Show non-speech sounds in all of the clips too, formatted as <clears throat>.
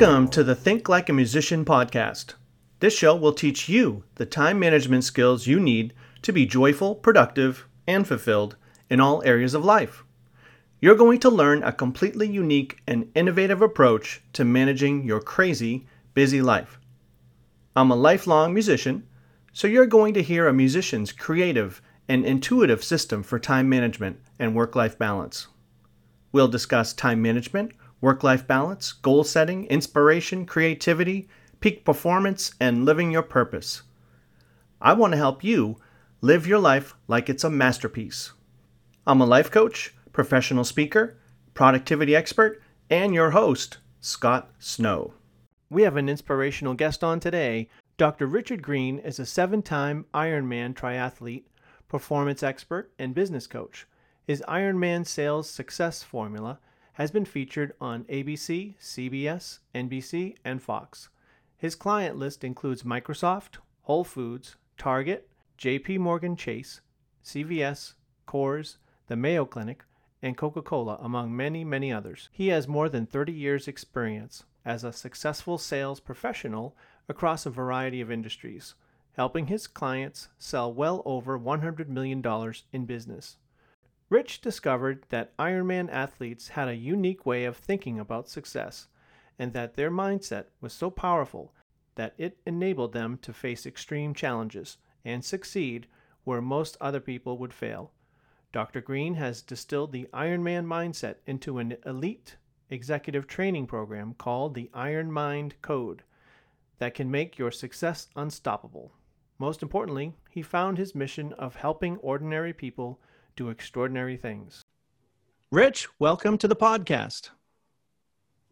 Welcome to the Think Like a Musician podcast. This show will teach you the time management skills you need to be joyful, productive, and fulfilled in all areas of life. You're going to learn a completely unique and innovative approach to managing your crazy, busy life. I'm a lifelong musician, so you're going to hear a musician's creative and intuitive system for time management and work life balance. We'll discuss time management, work life balance, goal setting, inspiration, creativity, peak performance, and living your purpose. I want to help you live your life like it's a masterpiece. I'm a life coach, professional speaker, productivity expert, and your host, Scott Snow. We have an inspirational guest on today. Dr. Richard Greene is a seven time Ironman triathlete, performance expert, and business coach. His Ironman sales success formula has been featured on ABC, CBS, NBC, and Fox. His client list includes Microsoft, Whole Foods, Target, JP Morgan Chase, CVS, Coors, the Mayo Clinic, and Coca Cola, among many, many others. He has more than 30 years' experience as a successful sales professional across a variety of industries, helping his clients sell well over $100 million in business. Rich discovered that Ironman athletes had a unique way of thinking about success, and that their mindset was so powerful that it enabled them to face extreme challenges and succeed where most other people would fail. Dr. Greene has distilled the Ironman mindset into an elite executive training program called the Ironmind Code that can make your success unstoppable. Most importantly, he found his mission of helping ordinary people do extraordinary things. Rich, welcome to the podcast.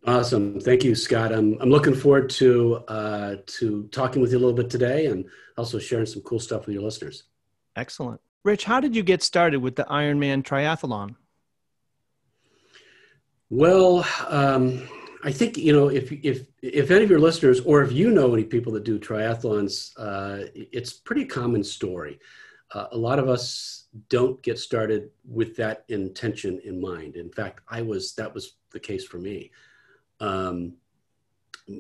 Awesome, thank you, Scott. I'm I'm looking forward to uh, to talking with you a little bit today, and also sharing some cool stuff with your listeners. Excellent, Rich. How did you get started with the Ironman triathlon? Well, um, I think you know if if if any of your listeners, or if you know any people that do triathlons, uh, it's pretty common story. Uh, a lot of us don't get started with that intention in mind. In fact, I was that was the case for me. Um,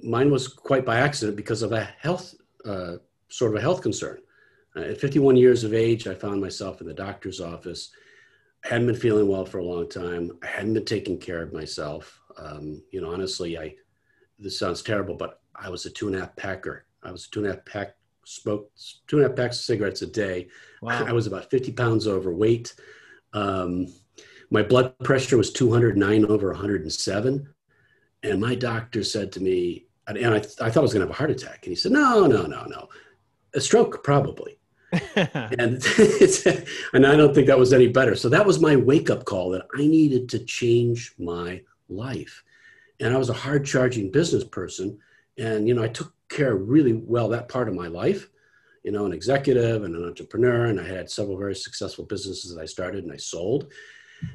mine was quite by accident because of a health uh, sort of a health concern. Uh, at 51 years of age, I found myself in the doctor's office. I hadn't been feeling well for a long time. I hadn't been taking care of myself. Um, you know, honestly, I this sounds terrible, but I was a two and a half packer. I was a two and a half pack smoked two and a half packs of cigarettes a day. Wow. I was about 50 pounds overweight. Um, my blood pressure was 209 over 107. And my doctor said to me, and I, I thought I was going to have a heart attack. And he said, no, no, no, no. A stroke, probably. <laughs> and, <laughs> and I don't think that was any better. So that was my wake up call that I needed to change my life. And I was a hard charging business person. And, you know, I took care really well that part of my life you know, an executive and an entrepreneur, and I had several very successful businesses that I started and I sold,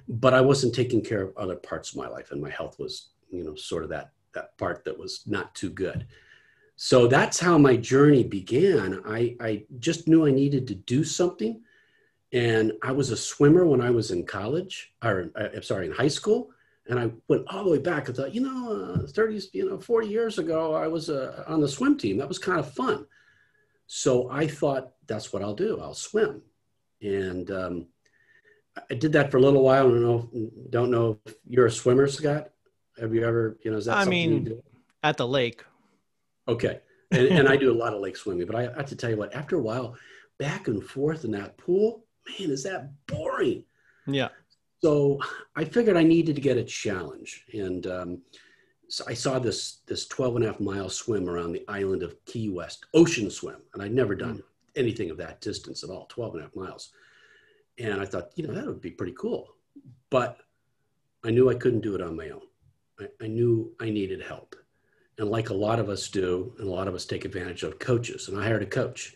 but I wasn't taking care of other parts of my life, and my health was, you know, sort of that that part that was not too good. So that's how my journey began. I, I just knew I needed to do something, and I was a swimmer when I was in college, or uh, I'm sorry, in high school. And I went all the way back. I thought, you know, uh, 30, you know, 40 years ago, I was uh, on the swim team. That was kind of fun. So I thought that's what I'll do. I'll swim, and um, I did that for a little while. I don't know. Don't know if you're a swimmer, Scott. Have you ever? You know, is that? Something? I mean, at the lake. Okay, and, and I do a lot of lake swimming, but I have to tell you what. After a while, back and forth in that pool, man, is that boring? Yeah. So I figured I needed to get a challenge, and um, so I saw this this 12 and a half mile swim around the island of Key West, ocean swim, and I'd never done anything of that distance at all, 12 and a half miles. And I thought, you know, that would be pretty cool. But I knew I couldn't do it on my own. I, I knew I needed help. And like a lot of us do, and a lot of us take advantage of coaches, and I hired a coach.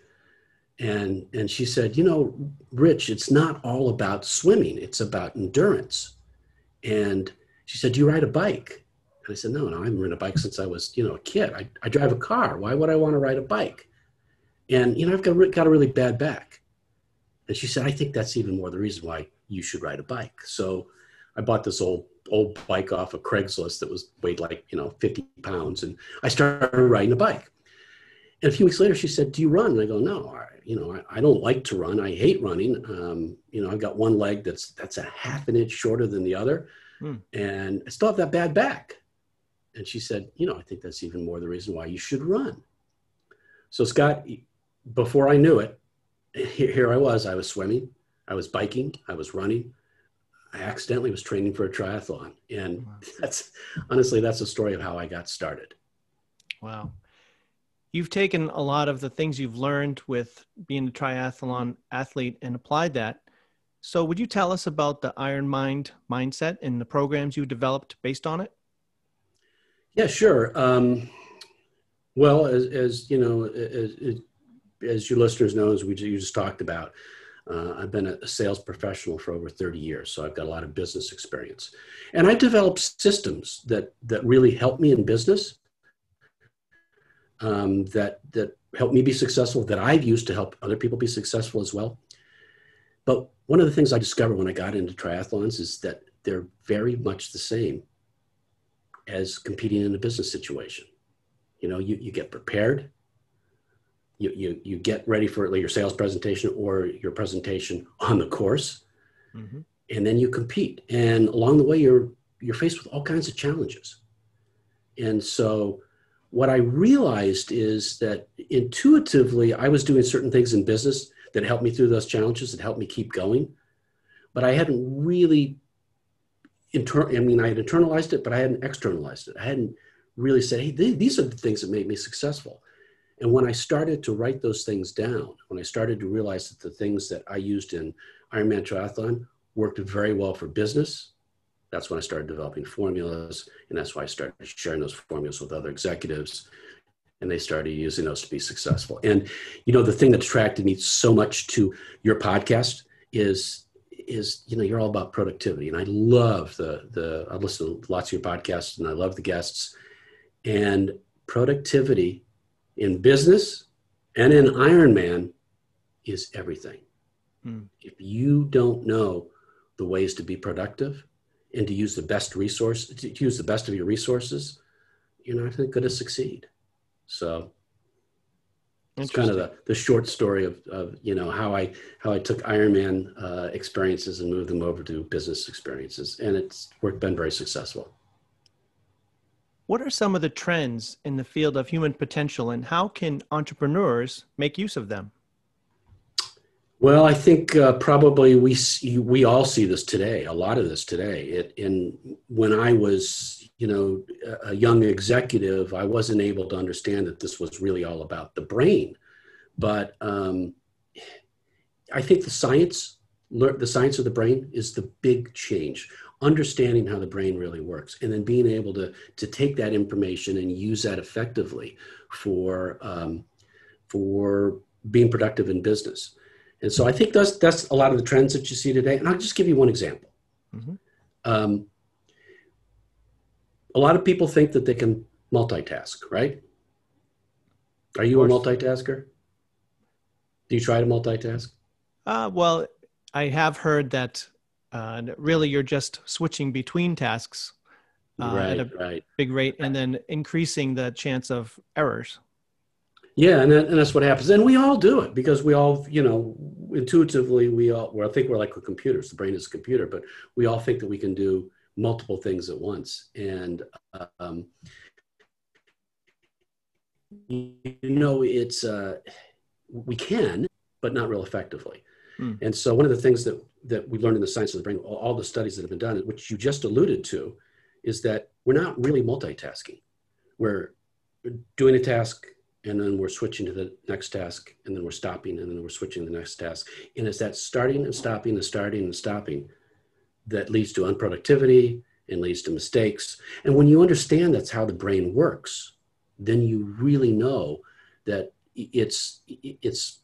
And, and she said, you know, Rich, it's not all about swimming, it's about endurance. And she said, Do you ride a bike? And I said, no, no, I haven't ridden a bike since I was, you know, a kid. I, I drive a car. Why would I want to ride a bike? And, you know, I've got, got a really bad back. And she said, I think that's even more the reason why you should ride a bike. So I bought this old old bike off of Craigslist that was weighed like, you know, 50 pounds. And I started riding a bike. And a few weeks later, she said, do you run? And I go, no, I, you know, I, I, don't like to run. I hate running. Um, you know, I've got one leg that's, that's a half an inch shorter than the other. Hmm. And I still have that bad back. And she said, you know, I think that's even more the reason why you should run. So Scott, before I knew it, here I was, I was swimming, I was biking, I was running, I accidentally was training for a triathlon. And wow. <laughs> that's honestly, that's the story of how I got started. Wow. You've taken a lot of the things you've learned with being a triathlon athlete and applied that. So, would you tell us about the Ironmind mindset and the programs you developed based on it? Yeah, sure. Um, well, as, as you know, as, as your listeners know, as we just talked about, uh, I've been a sales professional for over 30 years, so I've got a lot of business experience. And I've developed systems that, that really help me in business, um, that, that help me be successful, that I've used to help other people be successful as well. But one of the things I discovered when I got into triathlons is that they're very much the same as competing in a business situation. You know, you, you get prepared, you, you, you get ready for like your sales presentation or your presentation on the course mm-hmm. and then you compete and along the way you're you're faced with all kinds of challenges and so what i realized is that intuitively i was doing certain things in business that helped me through those challenges that helped me keep going but i hadn't really inter- i mean i had internalized it but i hadn't externalized it. I hadn't really said hey these are the things that made me successful. And when I started to write those things down, when I started to realize that the things that I used in Ironman Triathlon worked very well for business, that's when I started developing formulas. And that's why I started sharing those formulas with other executives. And they started using those to be successful. And, you know, the thing that attracted me so much to your podcast is is you know you're all about productivity and i love the the i listen to lots of your podcasts and i love the guests and productivity in business and in Ironman is everything. Mm. If you don't know the ways to be productive and to use the best resource, to use the best of your resources, you're not going to succeed. So it's kind of the, the short story of, of you know how I how I took Ironman uh, experiences and moved them over to business experiences, and it's worked been very successful. What are some of the trends in the field of human potential and how can entrepreneurs make use of them? Well, I think uh, probably we see, we all see this today. A lot of this today. It when I was, you know, a young executive, I wasn't able to understand that this was really all about the brain. But um, I think the science, the science of the brain, is the big change understanding how the brain really works and then being able to to take that information and use that effectively for um, for being productive in business and so i think that's that's a lot of the trends that you see today. And i'll just give you one example. Mm-hmm. um, a lot of people think that they can multitask right? Are you a multitasker? Do you try to multitask? Uh, well i have heard that uh, really you're just switching between tasks uh, right, at a right. big rate and then increasing the chance of errors yeah and, that, and that's what happens and we all do it because we all you know intuitively we all well, i think we're like computers the brain is a computer but we all think that we can do multiple things at once and um, you know it's uh, we can but not real effectively Mm. And so one of the things that, that we learned in the science of the brain, all, all the studies that have been done, which you just alluded to, is that we're not really multitasking. We're doing a task and then we're switching to the next task and then we're stopping and then we're switching to the next task. And it's that starting and stopping and starting and stopping that leads to unproductivity and leads to mistakes. And when you understand that's how the brain works, then you really know that it's it's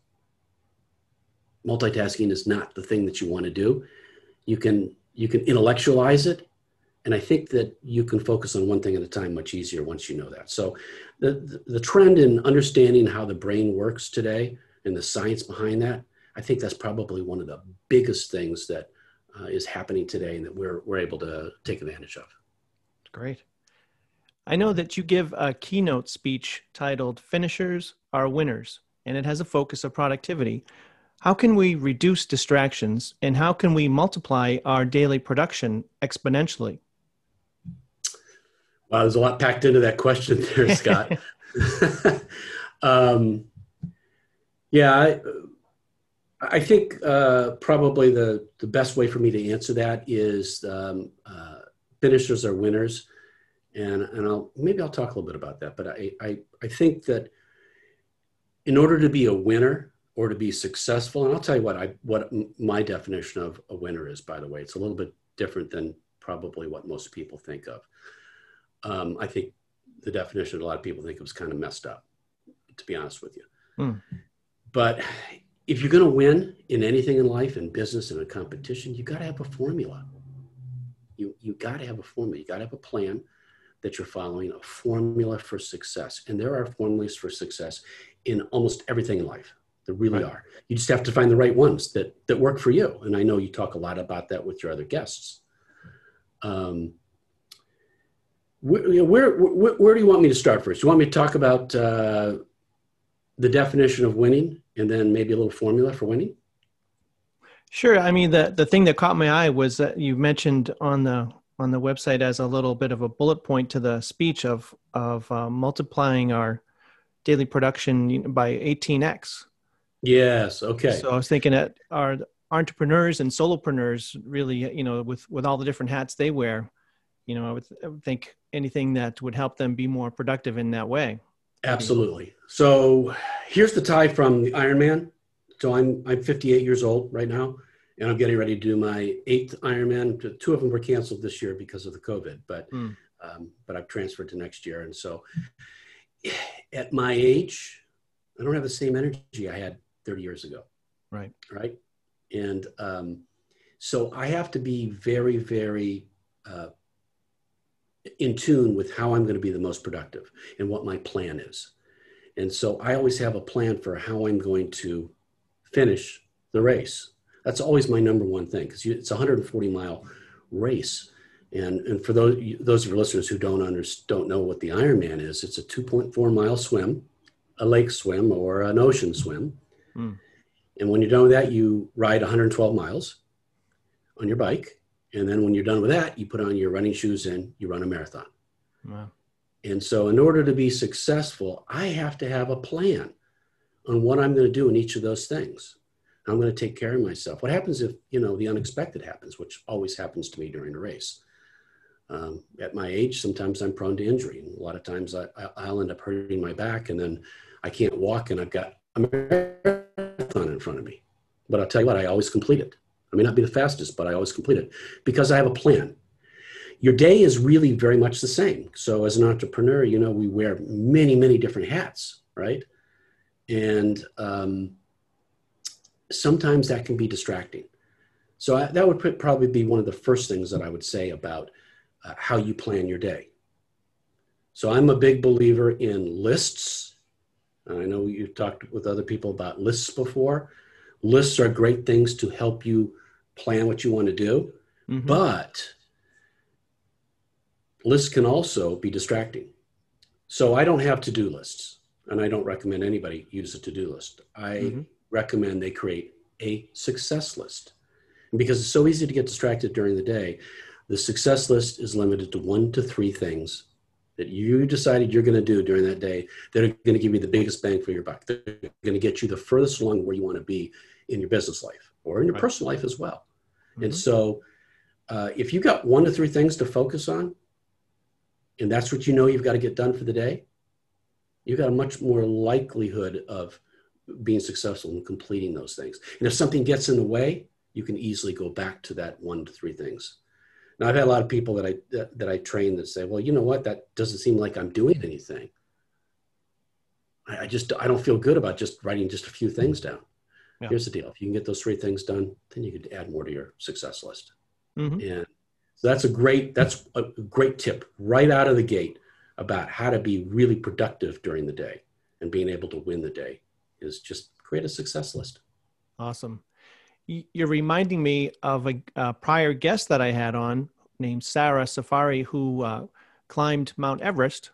multitasking is not the thing that you want to do. You can you can intellectualize it, and I think that you can focus on one thing at a time much easier once you know that. So, the the, trend in understanding how the brain works today and the science behind that, I think that's probably one of the biggest things that uh, is happening today and that we're, we're able to take advantage of. Great. I know that you give a keynote speech titled Finishers Are Winners, and it has a focus of productivity. How can we reduce distractions and how can we multiply our daily production exponentially? Wow, there's a lot packed into that question <laughs> there, Scott. <laughs> um, yeah, I, I think uh, probably the, the best way for me to answer that is um, uh, finishers are winners. And, and I'll, maybe I'll talk a little bit about that, but I, I, I think that in order to be a winner or to be successful, and I'll tell you what I, what my definition of a winner is, by the way, it's a little bit different than probably what most people think of. Um, I think the definition a lot of people think it was kind of messed up, to be honest with you. Mm. But if you're going to win in anything in life, in business, in a competition, you got to have a formula. You you got to have a formula. You got to have a plan that you're following, a formula for success. And there are formulas for success in almost everything in life. There really right. are. You just have to find the right ones that that work for you. And I know you talk a lot about that with your other guests. Um, where, where, where, where, do you want me to start first? Do you want me to talk about uh, the definition of winning and then maybe a little formula for winning? Sure. I mean, the, the thing that caught my eye was that you mentioned on the on the website as a little bit of a bullet point to the speech of of uh, multiplying our daily production by 18x. Yes. Okay. So I was thinking that our entrepreneurs and solopreneurs really, you know, with with all the different hats they wear, you know, I would, I would think anything that would help them be more productive in that way. Absolutely. So here's the tie from the Ironman. So I'm I'm 58 years old right now, and I'm getting ready to do my eighth Ironman. Two of them were canceled this year because of the COVID, but mm. um, but I've transferred to next year. And so, at my age, I don't have the same energy I had 30 years ago. Right. Right. And um, so I have to be very, very uh, in tune with how I'm going to be the most productive and what my plan is. And so I always have a plan for how I'm going to finish the race. That's always my number one thing because it's a 140 mile race. And, and for those, those of your listeners who don't, under, don't know what the Ironman is, it's a 2.4 mile swim, a lake swim, or an ocean swim. Mm. And when you're done with that, you ride 112 miles on your bike and then when you're done with that, you put on your running shoes and you run a marathon. Wow. And so, in order to be successful, I have to have a plan on what I'm going to do in each of those things. I'm going to take care of myself. What happens if, you know, the unexpected happens, which always happens to me during a race? Um, at my age, sometimes I'm prone to injury. And a lot of times I, I'll end up hurting my back and then I can't walk and I've got a marathon in front of me. But I'll tell you what, I always complete it. I may not be the fastest, but I always complete it because I have a plan. Your day is really very much the same. So as an entrepreneur, you know, we wear many, many different hats, right? And um, sometimes that can be distracting. So I, that would probably be one of the first things that I would say about uh, how you plan your day. So I'm a big believer in lists. I know you've talked with other people about lists before. Lists are great things to help you plan what you want to do, mm-hmm. but lists can also be distracting. So I don't have to do lists, and I don't recommend anybody use a to do list. I mm-hmm. recommend they create a success list. And because it's so easy to get distracted during the day, the success list is limited to one to three things that you decided you're going to do during that day that are going to give you the biggest bang for your buck. They're going to get you the furthest along where you want to be in your business life or in your right. personal life as well. Mm-hmm. And so, uh, if you've got one to three things to focus on, and that's what you know you've got to get done for the day, you've got a much more likelihood of being successful in completing those things. And if something gets in the way, you can easily go back to that one to three things. Now, I've had a lot of people that I that, that I train that say, "Well, you know what? That doesn't seem like I'm doing anything. I, I just I don't feel good about just writing just a few things down." Yeah. Here's the deal: if you can get those three things done, then you could add more to your success list. Mm-hmm. And so that's a great that's a great tip right out of the gate about how to be really productive during the day and being able to win the day is just create a success list. Awesome. you're reminding me of a, a, prior guest that I had on named Sarah Safari, who uh, climbed Mount Everest.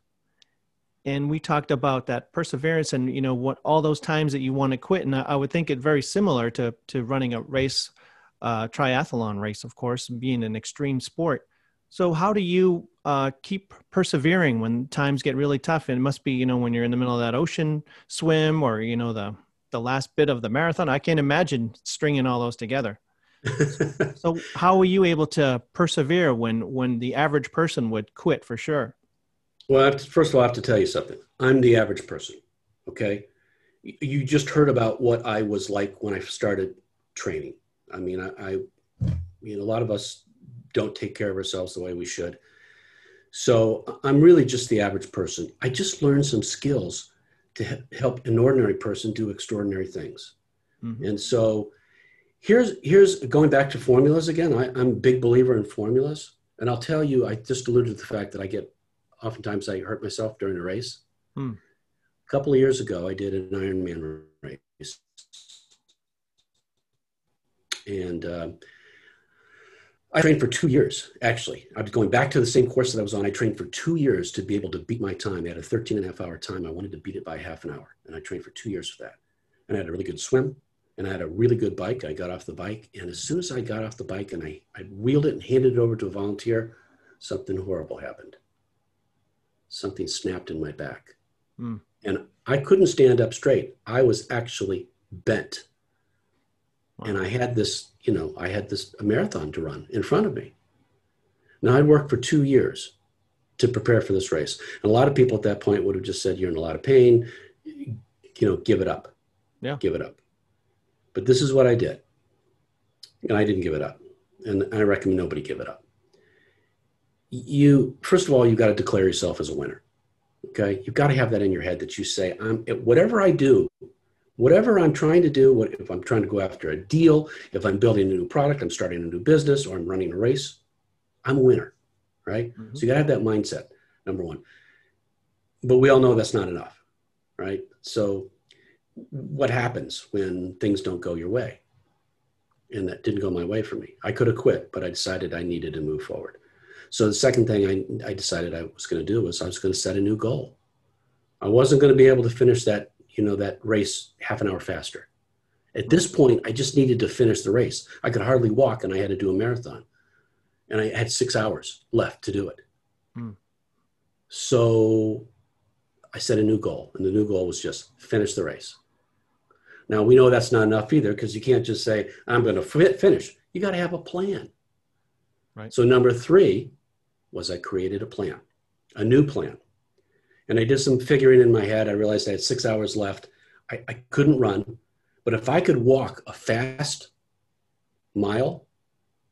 And we talked about that perseverance and, you know, what all those times that you want to quit. And I, I would think it very similar to, to running a race, uh, triathlon race, of course, being an extreme sport. So how do you uh, keep persevering when times get really tough? And it must be, you know, when you're in the middle of that ocean swim or, you know, the the last bit of the marathon. I can't imagine stringing all those together. <laughs> so how were you able to persevere when when the average person would quit for sure? Well, to, first of all, I have to tell you something. I'm the average person. Okay, you just heard about what I was like when I started training. I mean, I, I mean, a lot of us don't take care of ourselves the way we should. So I'm really just the average person. I just learned some skills to help an ordinary person do extraordinary things. Mm-hmm. And so here's here's going back to formulas again. I, am a big believer in formulas. And I'll tell you, I just alluded to the fact that I get oftentimes I hurt myself during a race. Hmm. A couple of years ago, I did an Ironman race. And uh, I trained for two years, actually. I was going back to the same course that I was on. I trained for two years to be able to beat my time. I had a 13 and a half hour time. I wanted to beat it by half an hour. And I trained for two years for that. And I had a really good swim and I had a really good bike. I got off the bike. And as soon as I got off the bike and I, I wheeled it and handed it over to a volunteer, something horrible happened. Something snapped in my back. Mm. And I couldn't stand up straight. I was actually bent. Wow. And I had this you know, I had this a marathon to run in front of me. Now I'd worked for two years to prepare for this race. And a lot of people at that point would have just said, you're in a lot of pain, you know, give it up. Yeah. Give it up. But this is what I did. And I didn't give it up. And I recommend nobody give it up. You, first of all, you've got to declare yourself as a winner. Okay. You've got to have that in your head that you say, I'm, whatever I do, whatever I'm trying to do, what, if I'm trying to go after a deal, if I'm building a new product, I'm starting a new business, or I'm running a race, I'm a winner, right? Mm-hmm. So you gotta have that mindset, number one. But we all know that's not enough, right? So what happens when things don't go your way? And that didn't go my way for me. I could have quit, but I decided I needed to move forward. So the second thing I, I decided I was going to do was I was going to set a new goal. I wasn't going to be able to finish that you know, that race half an hour faster. At this point, I just needed to finish the race. I could hardly walk and I had to do a marathon. And I had six hours left to do it. Hmm. So I set a new goal, and the new goal was just finish the race. Now we know that's not enough either because you can't just say, I'm going to finish. You got to have a plan. Right. So, number three was I created a plan, a new plan. And I did some figuring in my head. I realized I had six hours left. I, I couldn't run, but if I could walk a fast mile,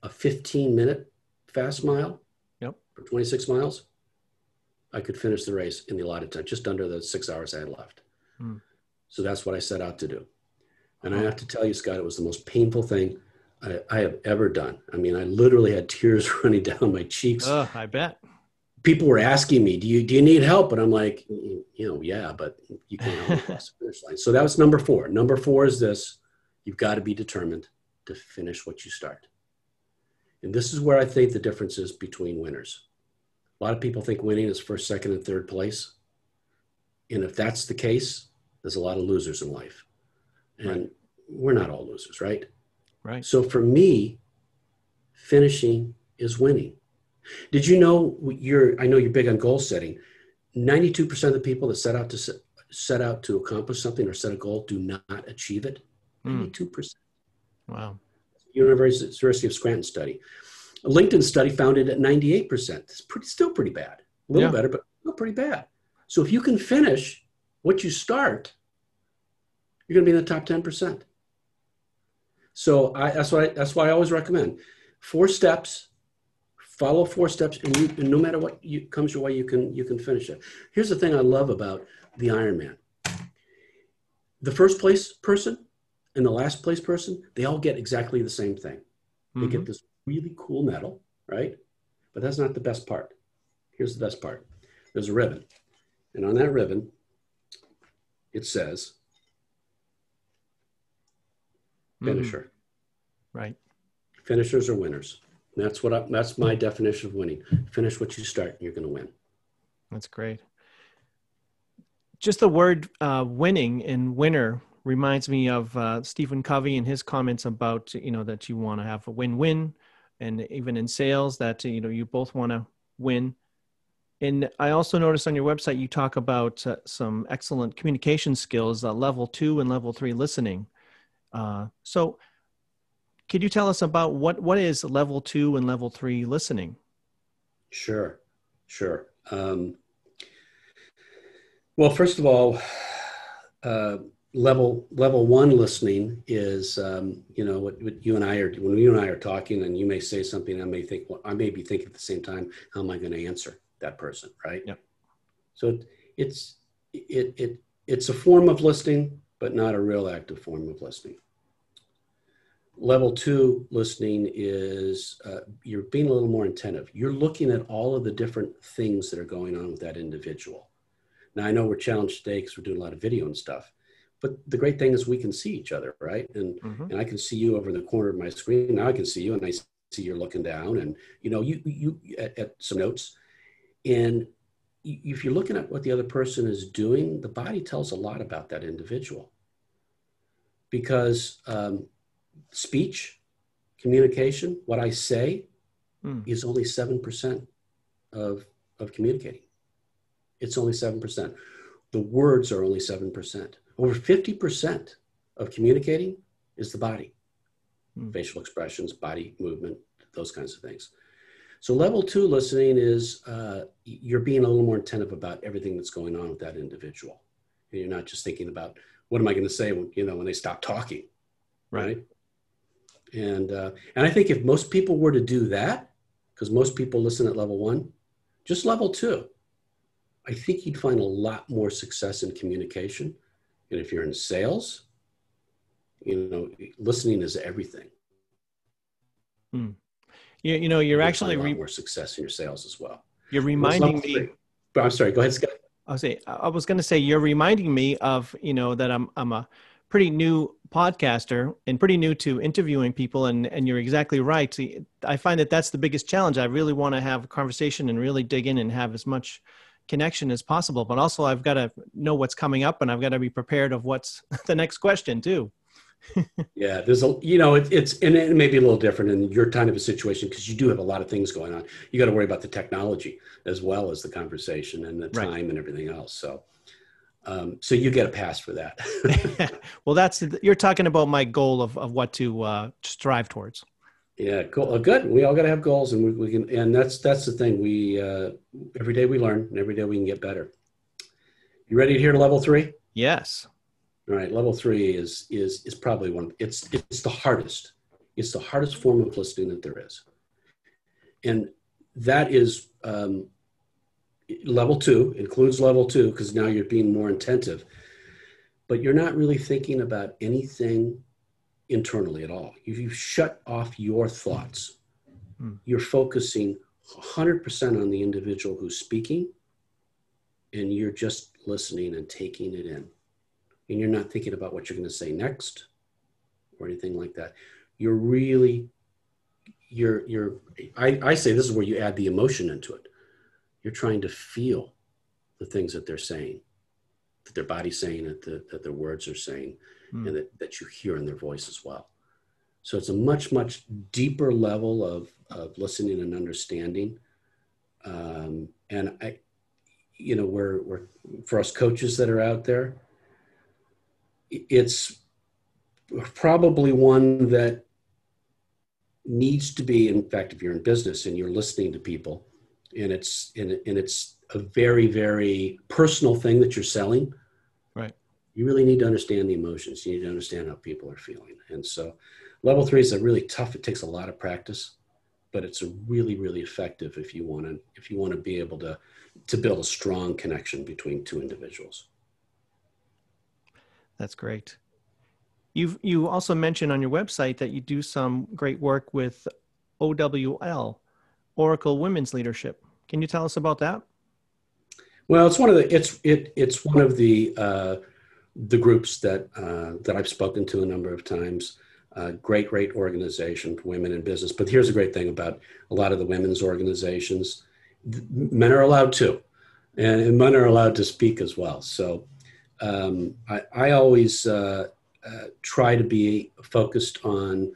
a 15 minute fast mile yep. for 26 miles, I could finish the race in the allotted time, just under the six hours I had left. Hmm. So that's what I set out to do. And I have to tell you, Scott, it was the most painful thing I, I have ever done. I mean, I literally had tears <laughs> running down my cheeks. Uh, I bet people were asking me, "Do you do you need help?" And I'm like, you know, yeah, but you can't help across <laughs> the finish line. So that was number four. Number four is this: you've got to be determined to finish what you start. And this is where I think the difference is between winners. A lot of people think winning is first, second, and third place. And if that's the case, there's a lot of losers in life. And right. we're not all losers, right? Right. So for me, finishing is winning. Did you know you're, I know you're big on goal setting. 92% of the people that set out to set, out to accomplish something or set a goal do not achieve it. 92%. Mm. Wow. University of Scranton study. A LinkedIn study found it at 98%. It's pretty, still pretty bad. A little yeah. better, but still pretty bad. So if you can finish what you start, you're going to be in the top 10%. So I, that's why that's why I always recommend four steps follow four steps and, you, and no matter what you, comes your way you can you can finish it. Here's the thing i love about the ironman the first place person and the last place person they all get exactly the same thing. They mm-hmm. get this really cool medal right? But that's not the best part. Here's the best part. There's a ribbon and on that ribbon it says mm-hmm. finisher Right. Finishers are winners. That's what I, that's my definition of winning. Finish what you start, and you're going to win. That's great. Just the word uh, winning and winner reminds me of uh, Stephen Covey and his comments about you know that you want to have a win-win, and even in sales that you know you both want to win. And I also noticed on your website you talk about uh, some excellent communication skills, uh, level two and level three listening. Uh, so, could you tell us about what what is level two and level three listening? Sure, sure. Um, well, first of all, uh, level level one listening is um, you know what, what, you and I are when you and I are talking, and you may say something, I may think, well, I may be thinking at the same time, how am I going to answer that person, right? Yep. So it, it's it it it's a form of listening, but not a real active form of listening. Level two listening is uh, you're being a little more attentive. You're looking at all of the different things that are going on with that individual. Now, I know we're challenged today because we're doing a lot of video and stuff, but the great thing is we can see each other, right? And mm-hmm. and I can see you over in the corner of my screen. Now I can see you, and I see you're looking down, and you know you you at, at some notes, and if you're looking at what the other person is doing, the body tells a lot about that individual. Because um, speech, communication, what I say mm. is only 7% of, of communicating. It's only 7%. The words are only 7%. Over 50% of communicating is the body, mm. facial expressions, body movement, those kinds of things. So, level two listening is uh, you're being a little more attentive about everything that's going on with that individual. And you're not just thinking about what am I going to say when, you know, when they stop talking, right? right? And uh, and I think if most people were to do that, because most people listen at level one, just level two, I think you'd find a lot more success in communication. And if you're in sales, you know, listening is everything. Hmm. You, you know, you're you'll actually re- more success in your sales as well. You're reminding me. But I'm sorry. Go ahead, Scott. I was I was going to say you're reminding me of you know that I'm I'm a pretty new podcaster and pretty new to interviewing people and and you're exactly right. I find that that's the biggest challenge. I really want to have a conversation and really dig in and have as much connection as possible but also i've got to know what's coming up and i've got to be prepared of what's <laughs> the next question too. <laughs> Yeah there's a you know it, it's and it may be a little different in your kind of a situation because you do have a lot of things going on. You got to worry about the technology as well as the conversation and the time right. and everything else so um, so you get a pass for that. <laughs> well, that's you're talking about my goal of, of what to uh, strive towards. Yeah, cool. Good. We all got to have goals, and we, we, can. And that's that's the thing. We uh, every day we learn, and every day we can get better. You ready to hear level three? Yes. All right. Level three is is is probably one. It's it's the hardest. It's the hardest form of listening that there is, and that is um, level two includes level two because now you're being more attentive but you're not really thinking about anything internally at all. If you shut off your thoughts. Hmm. you're focusing 100% on the individual who's speaking and you're just listening and taking it in. And you're not thinking about what you're going to say next or anything like that. You're really you're you're I, I say this is where you add the emotion into it you're trying to feel the things that they're saying, that their body's saying, that, the, that their words are saying, mm. and that, that you hear in their voice as well. So it's a much, much deeper level of, of listening and understanding. Um, and I, you know, we're, we're, for us coaches that are out there, it's probably one that needs to be, in fact, if you're in business and you're listening to people, and it's and, and it's a very very personal thing that you're selling. Right. You really need to understand the emotions. You need to understand how people are feeling. And so level three is a really tough it takes a lot of practice but it's a really really effective if you want to if you want to be able to to build a strong connection between two individuals. That's great. You you also mentioned on your website that you do some great work with OWL Oracle Women's Leadership. Can you tell us about that? Well, it's one of the it's it it's one of the uh, the groups that uh, that I've spoken to a number of times. Uh, great, great organization for women in business. But here's a great thing about a lot of the women's organizations men are allowed to, and, men are allowed to speak as well. So um, I, I, always uh, uh, try to be focused on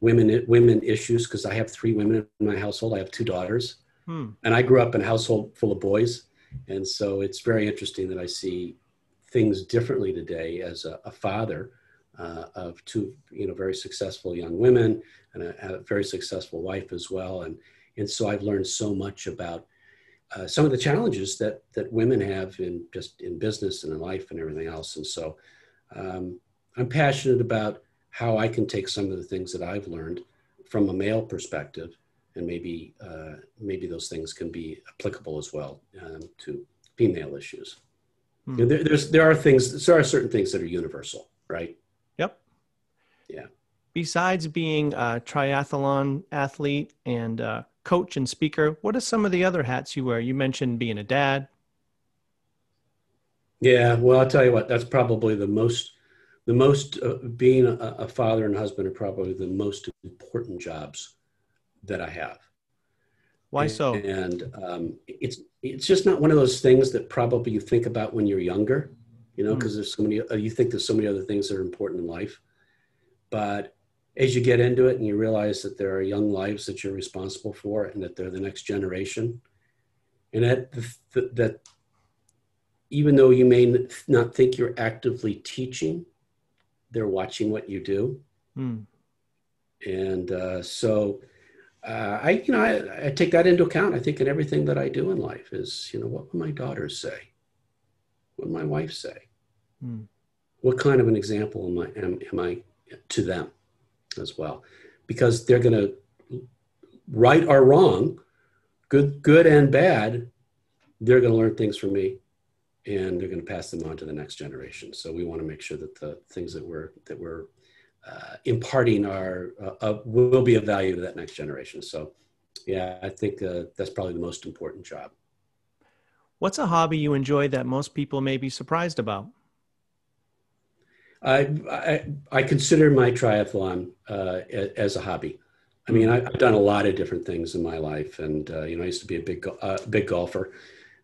women women issues because I have three women in my household. I have two daughters, hmm. and I grew up in a household full of boys, and so it's very interesting that I see things differently today as a, a father uh, of two you know very successful young women and a, a, very successful wife as well, and and so I've learned so much about. Uh, some of the challenges that that women have in just in business and in life and everything else, and so um, I'm passionate about how I can take some of the things that I've learned from a male perspective, and maybe uh, maybe those things can be applicable as well um, to female issues. Hmm. There, there's there are things there are certain things that are universal, right? Yep. Yeah. Besides being a triathlon athlete and uh, coach and speaker, what are some of the other hats you wear? You mentioned being a dad. Yeah, well, I'll tell you what. That's probably the most the most uh, being a, a, father and husband are probably the most important jobs that I have. Why so? And um, it's it's just not one of those things that probably you think about when you're younger, you know, because mm. there's so many uh, you think there's so many other things that are important in life, but as you get into it and you realize that there are young lives that you're responsible for and that they're the next generation, and that that even though you may not think you're actively teaching they're watching what you do. Mm. And uh, so uh, I, you know, I, I, take that into account. I think in everything that I do in life is, you know, what will my daughters say? What will my wife say? Mm. What kind of an example am I, am, am I to them as well? Because they're going to, right or wrong, good, good and bad, they're going to learn things from me and they're going to pass them on to the next generation. So we want to make sure that the things that we're that we're uh, imparting are uh, will be of value to that next generation. So yeah, I think uh, that's probably the most important job. What's a hobby you enjoy that most people may be surprised about? I I, I consider my triathlon uh, as a hobby. I mean, I've done a lot of different things in my life, and uh, you know, I used to be a big uh, big golfer.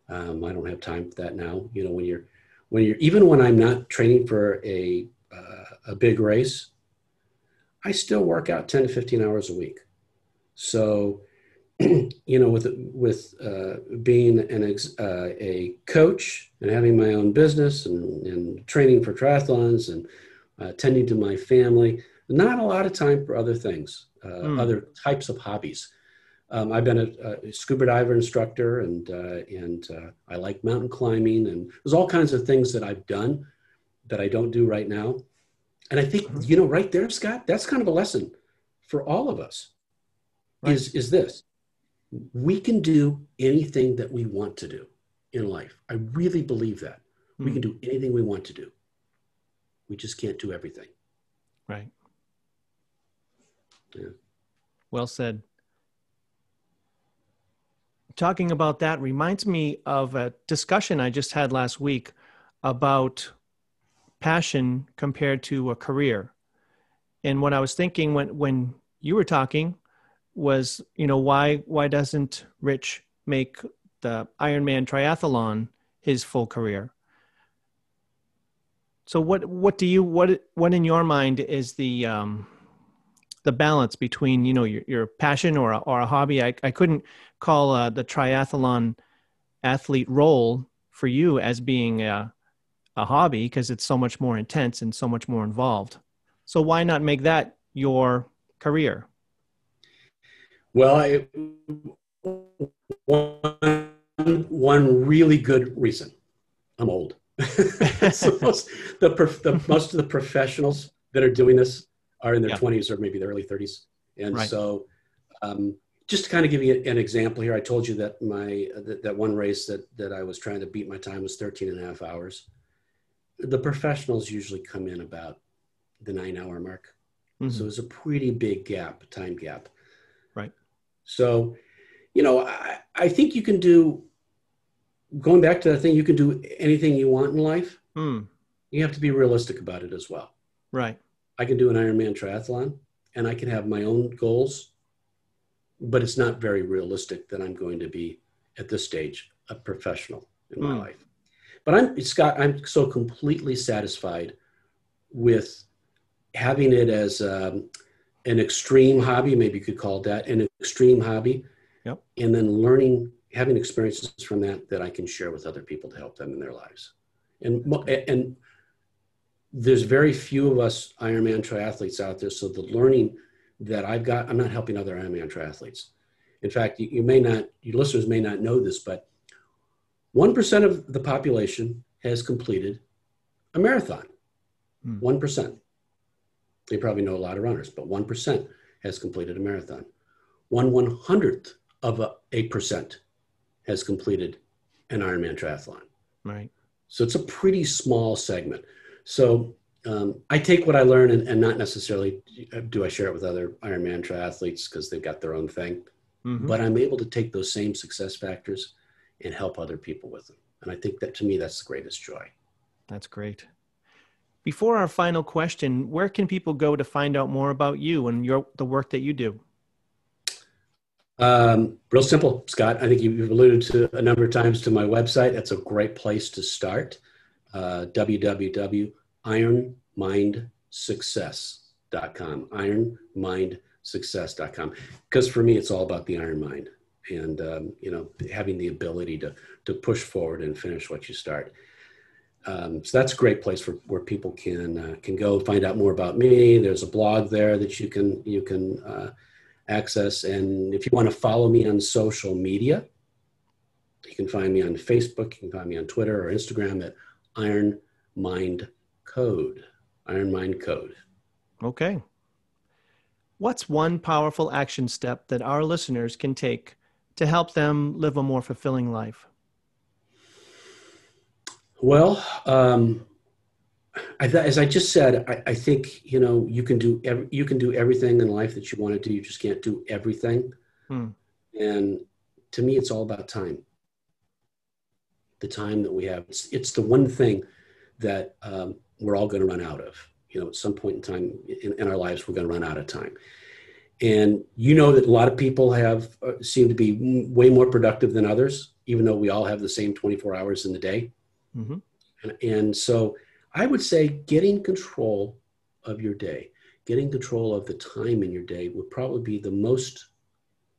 Um, I don't have time for that now. You know, when you're when you're even when I'm not training for a uh, a big race, I still work out 10 to 15 hours a week. So, <clears throat> you know, with with uh, being an ex, uh, a coach and having my own business and, and training for triathlons and uh, tending to my family, not a lot of time for other things, mm. other types of hobbies. Um, I've been a, a, scuba diver instructor, and uh, and uh, I like mountain climbing, and there's all kinds of things that I've done that I don't do right now. And I think mm-hmm. you know, right there, Scott, that's kind of a lesson for all of us. Right. Is is this? We can do anything that we want to do in life. I really believe that mm. we can hmm. do anything we want to do. We just can't do everything. Right. Yeah. Well said talking about that reminds me of a discussion I just had last week about passion compared to a career. And what I was thinking when when you were talking was, you know, why why doesn't Rich make the Ironman triathlon his full career? So what what do you what what in your mind is the um, the balance between you know your, your passion or a, or a hobby. I, I couldn't call uh, the triathlon athlete role for you as being a, a hobby because it's so much more intense and so much more involved. So why not make that your career? Well I, one, one really good reason. I'm old. <laughs> So most, the, the, most of the professionals that are doing this are in their yeah. 20s or maybe the early 30s. And right. so, um, just to kind of give you an example here, I told you that my that, that one race that that I was trying to beat my time was 13 and a half hours. The professionals usually come in about the nine hour mark. Mm-hmm. So it's a pretty big gap, time gap. Right. So, you know, I, I think you can do going back to the thing, you can do anything you want in life. Mm. You have to be realistic about it as well. Right I can do an Ironman triathlon and I can have my own goals, but it's not very realistic that I'm going to be at this stage a professional in my Mm. life. But I'm Scott, I'm so completely satisfied with having it as um, an extreme hobby, maybe you could call it that, an extreme hobby. Yep. And then learning, having experiences from that that I can share with other people to help them in their lives. And and there's very few of us Ironman triathletes out there. So the learning that I've got, I'm not helping other Ironman triathletes. In fact, you, you may not, your listeners may not know this, but 1% of the population has completed a marathon. Hmm. 1%. You probably know a lot of runners, but 1% has completed a marathon. One one hundredth of a, a percent has completed an Ironman triathlon. Right. So it's a pretty small segment. So um, I take what I learn and, and not necessarily do I share it with other Ironman triathletes because they've got their own thing, Mhm. but I'm able to take those same success factors and help other people with them. And I think that to me, that's the greatest joy. That's great. Before our final question, where can people go to find out more about you and your the work that you do? Um, real simple, Scott. I think you've alluded to a number of times to my website. That's a great place to start. Uh, www.ironmindsuccess.com. Ironmindsuccess.com. Because for me, it's all about the iron mind and um, you know having the ability to to push forward and finish what you start. Um, so that's a great place for where people can uh, can go find out more about me. There's a blog there that you can you can uh, access. And if you want to follow me on social media, you can find me on Facebook, you can find me on Twitter or Instagram at Iron Mind Code. Iron Mind Code. Okay. What's one powerful action step that our listeners can take to help them live a more fulfilling life? Well, um, I, th- as I just said, I, I think you know you can do ev- you can do everything in life that you want to do. You just can't do everything. Hmm. And to me, it's all about time. The time that we have, it's, it's the one thing that um, we're all going to run out of. You know, at some point in time in, in our lives, we're going to run out of time. And you know that a lot of people have uh, seem to be m- way more productive than others, even though we all have the same 24 hours in the day. hmm And, and so I would say getting control of your day, getting control of the time in your day would probably be the most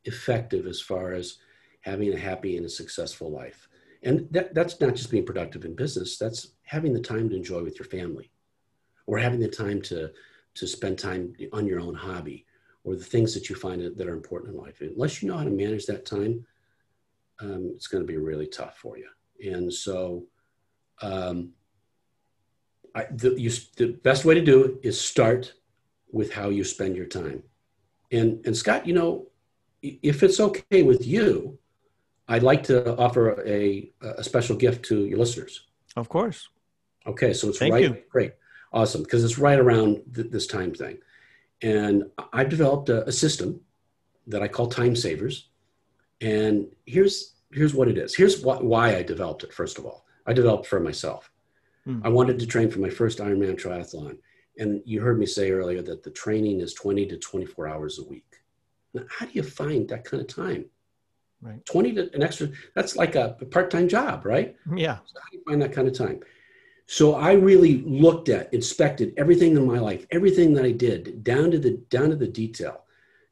effective as far as having a happy and a successful life. And that, that's not just being productive in business, that's having the time to enjoy with your family or having the time to, to spend time on your own hobby or the things that you find that are important in life. Unless you know how to manage that time, um, it's going to be really tough for you. And so, um, I, the, you, the best way to do it is start with how you spend your time. And, and Scott, you know, if it's okay with you, I'd like to offer a, a special gift to your listeners. Of course. Okay, so it's Thank right. you. Great, awesome, because it's right around th- this time thing, and I've developed a, a system that I call Time Savers, and here's here's what it is. Here's wh- why I developed it. First of all, I developed for myself. Hmm. I wanted to train for my first Ironman triathlon, and you heard me say earlier that the training is 20 to 24 hours a week. Now, how do you find that kind of time? Right. 20 to an extra. That's like a part-time job, right? Yeah. So how do you find that kind of time? So I really looked at, inspected everything in my life, everything that I did, down to the down to the detail,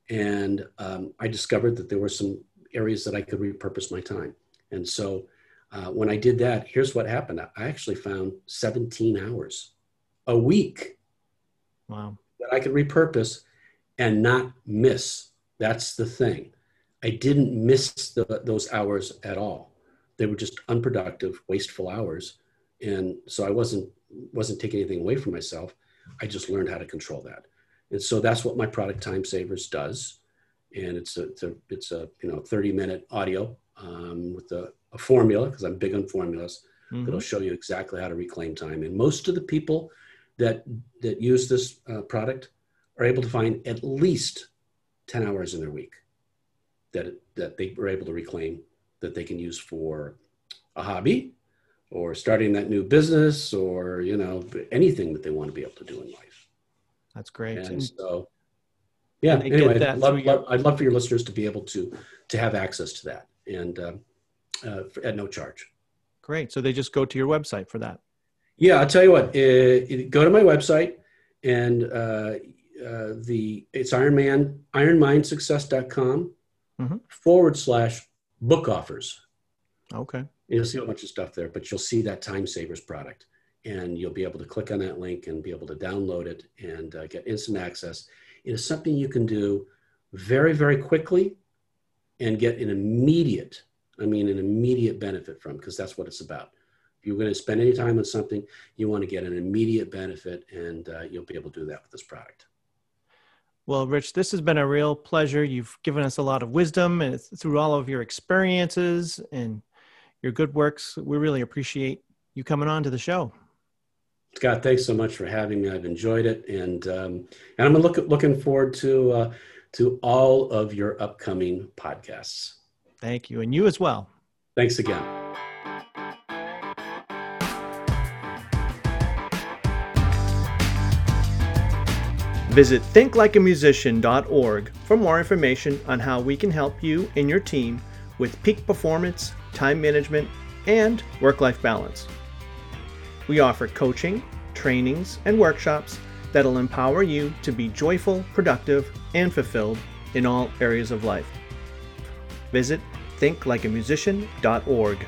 and um, I discovered that there were some areas that I could repurpose my time. And so uh, when I did that, here's what happened: I actually found 17 hours a week Wow. that I could repurpose and not miss. That's the thing. I didn't miss the, those hours at all. They were just unproductive, wasteful hours, and so I wasn't wasn't taking anything away from myself. I just learned how to control that, and so that's what my product Time Savers does. And it's a it's a, it's a you know 30 minute audio um, with a, a formula because I'm big on formulas Mhm. that'll show you exactly how to reclaim time. And most of the people that that use this uh, product are able to find at least 10 hours in their week that that they were able to reclaim that they can use for a hobby or starting that new business or you know anything that they want to be able to do in life. That's great. And, And so, yeah. Anyway, I'd love, your- love- I'd love for your listeners to be able to to have access to that, and um, uh, for- at no charge. great. So they just go to your website for that. Yeah, I'll tell you what. Uh, it- go to my website, and uh, uh, the it's Ironman IronMindSuccess.com Mhm. forward slash book offers. Okay. You'll see a bunch of stuff there, but you'll see that Time Savers product, and you'll be able to click on that link and be able to download it and uh, get instant access. It is something you can do very, very quickly and get an immediate, I mean, an immediate benefit from, because that's what it's about. If you're going to spend any time on something, you want to get an immediate benefit, and uh, you'll be able to do that with this product. Well, Rich, this has been a real pleasure. You've given us a lot of wisdom and it's through all of your experiences and your good works. We really appreciate you coming on to the show. Scott, thanks so much for having me. I've enjoyed it, and um, and I'm look, looking forward to uh, to all of your upcoming podcasts. Thank you. And you as well. Thanks again. Visit thinklikeamusician.org for more information on how we can help you and your team with peak performance, time management, and work life balance. We offer coaching, trainings, and workshops that'll empower you to be joyful, productive, and fulfilled in all areas of life. Visit thinklikeamusician.org.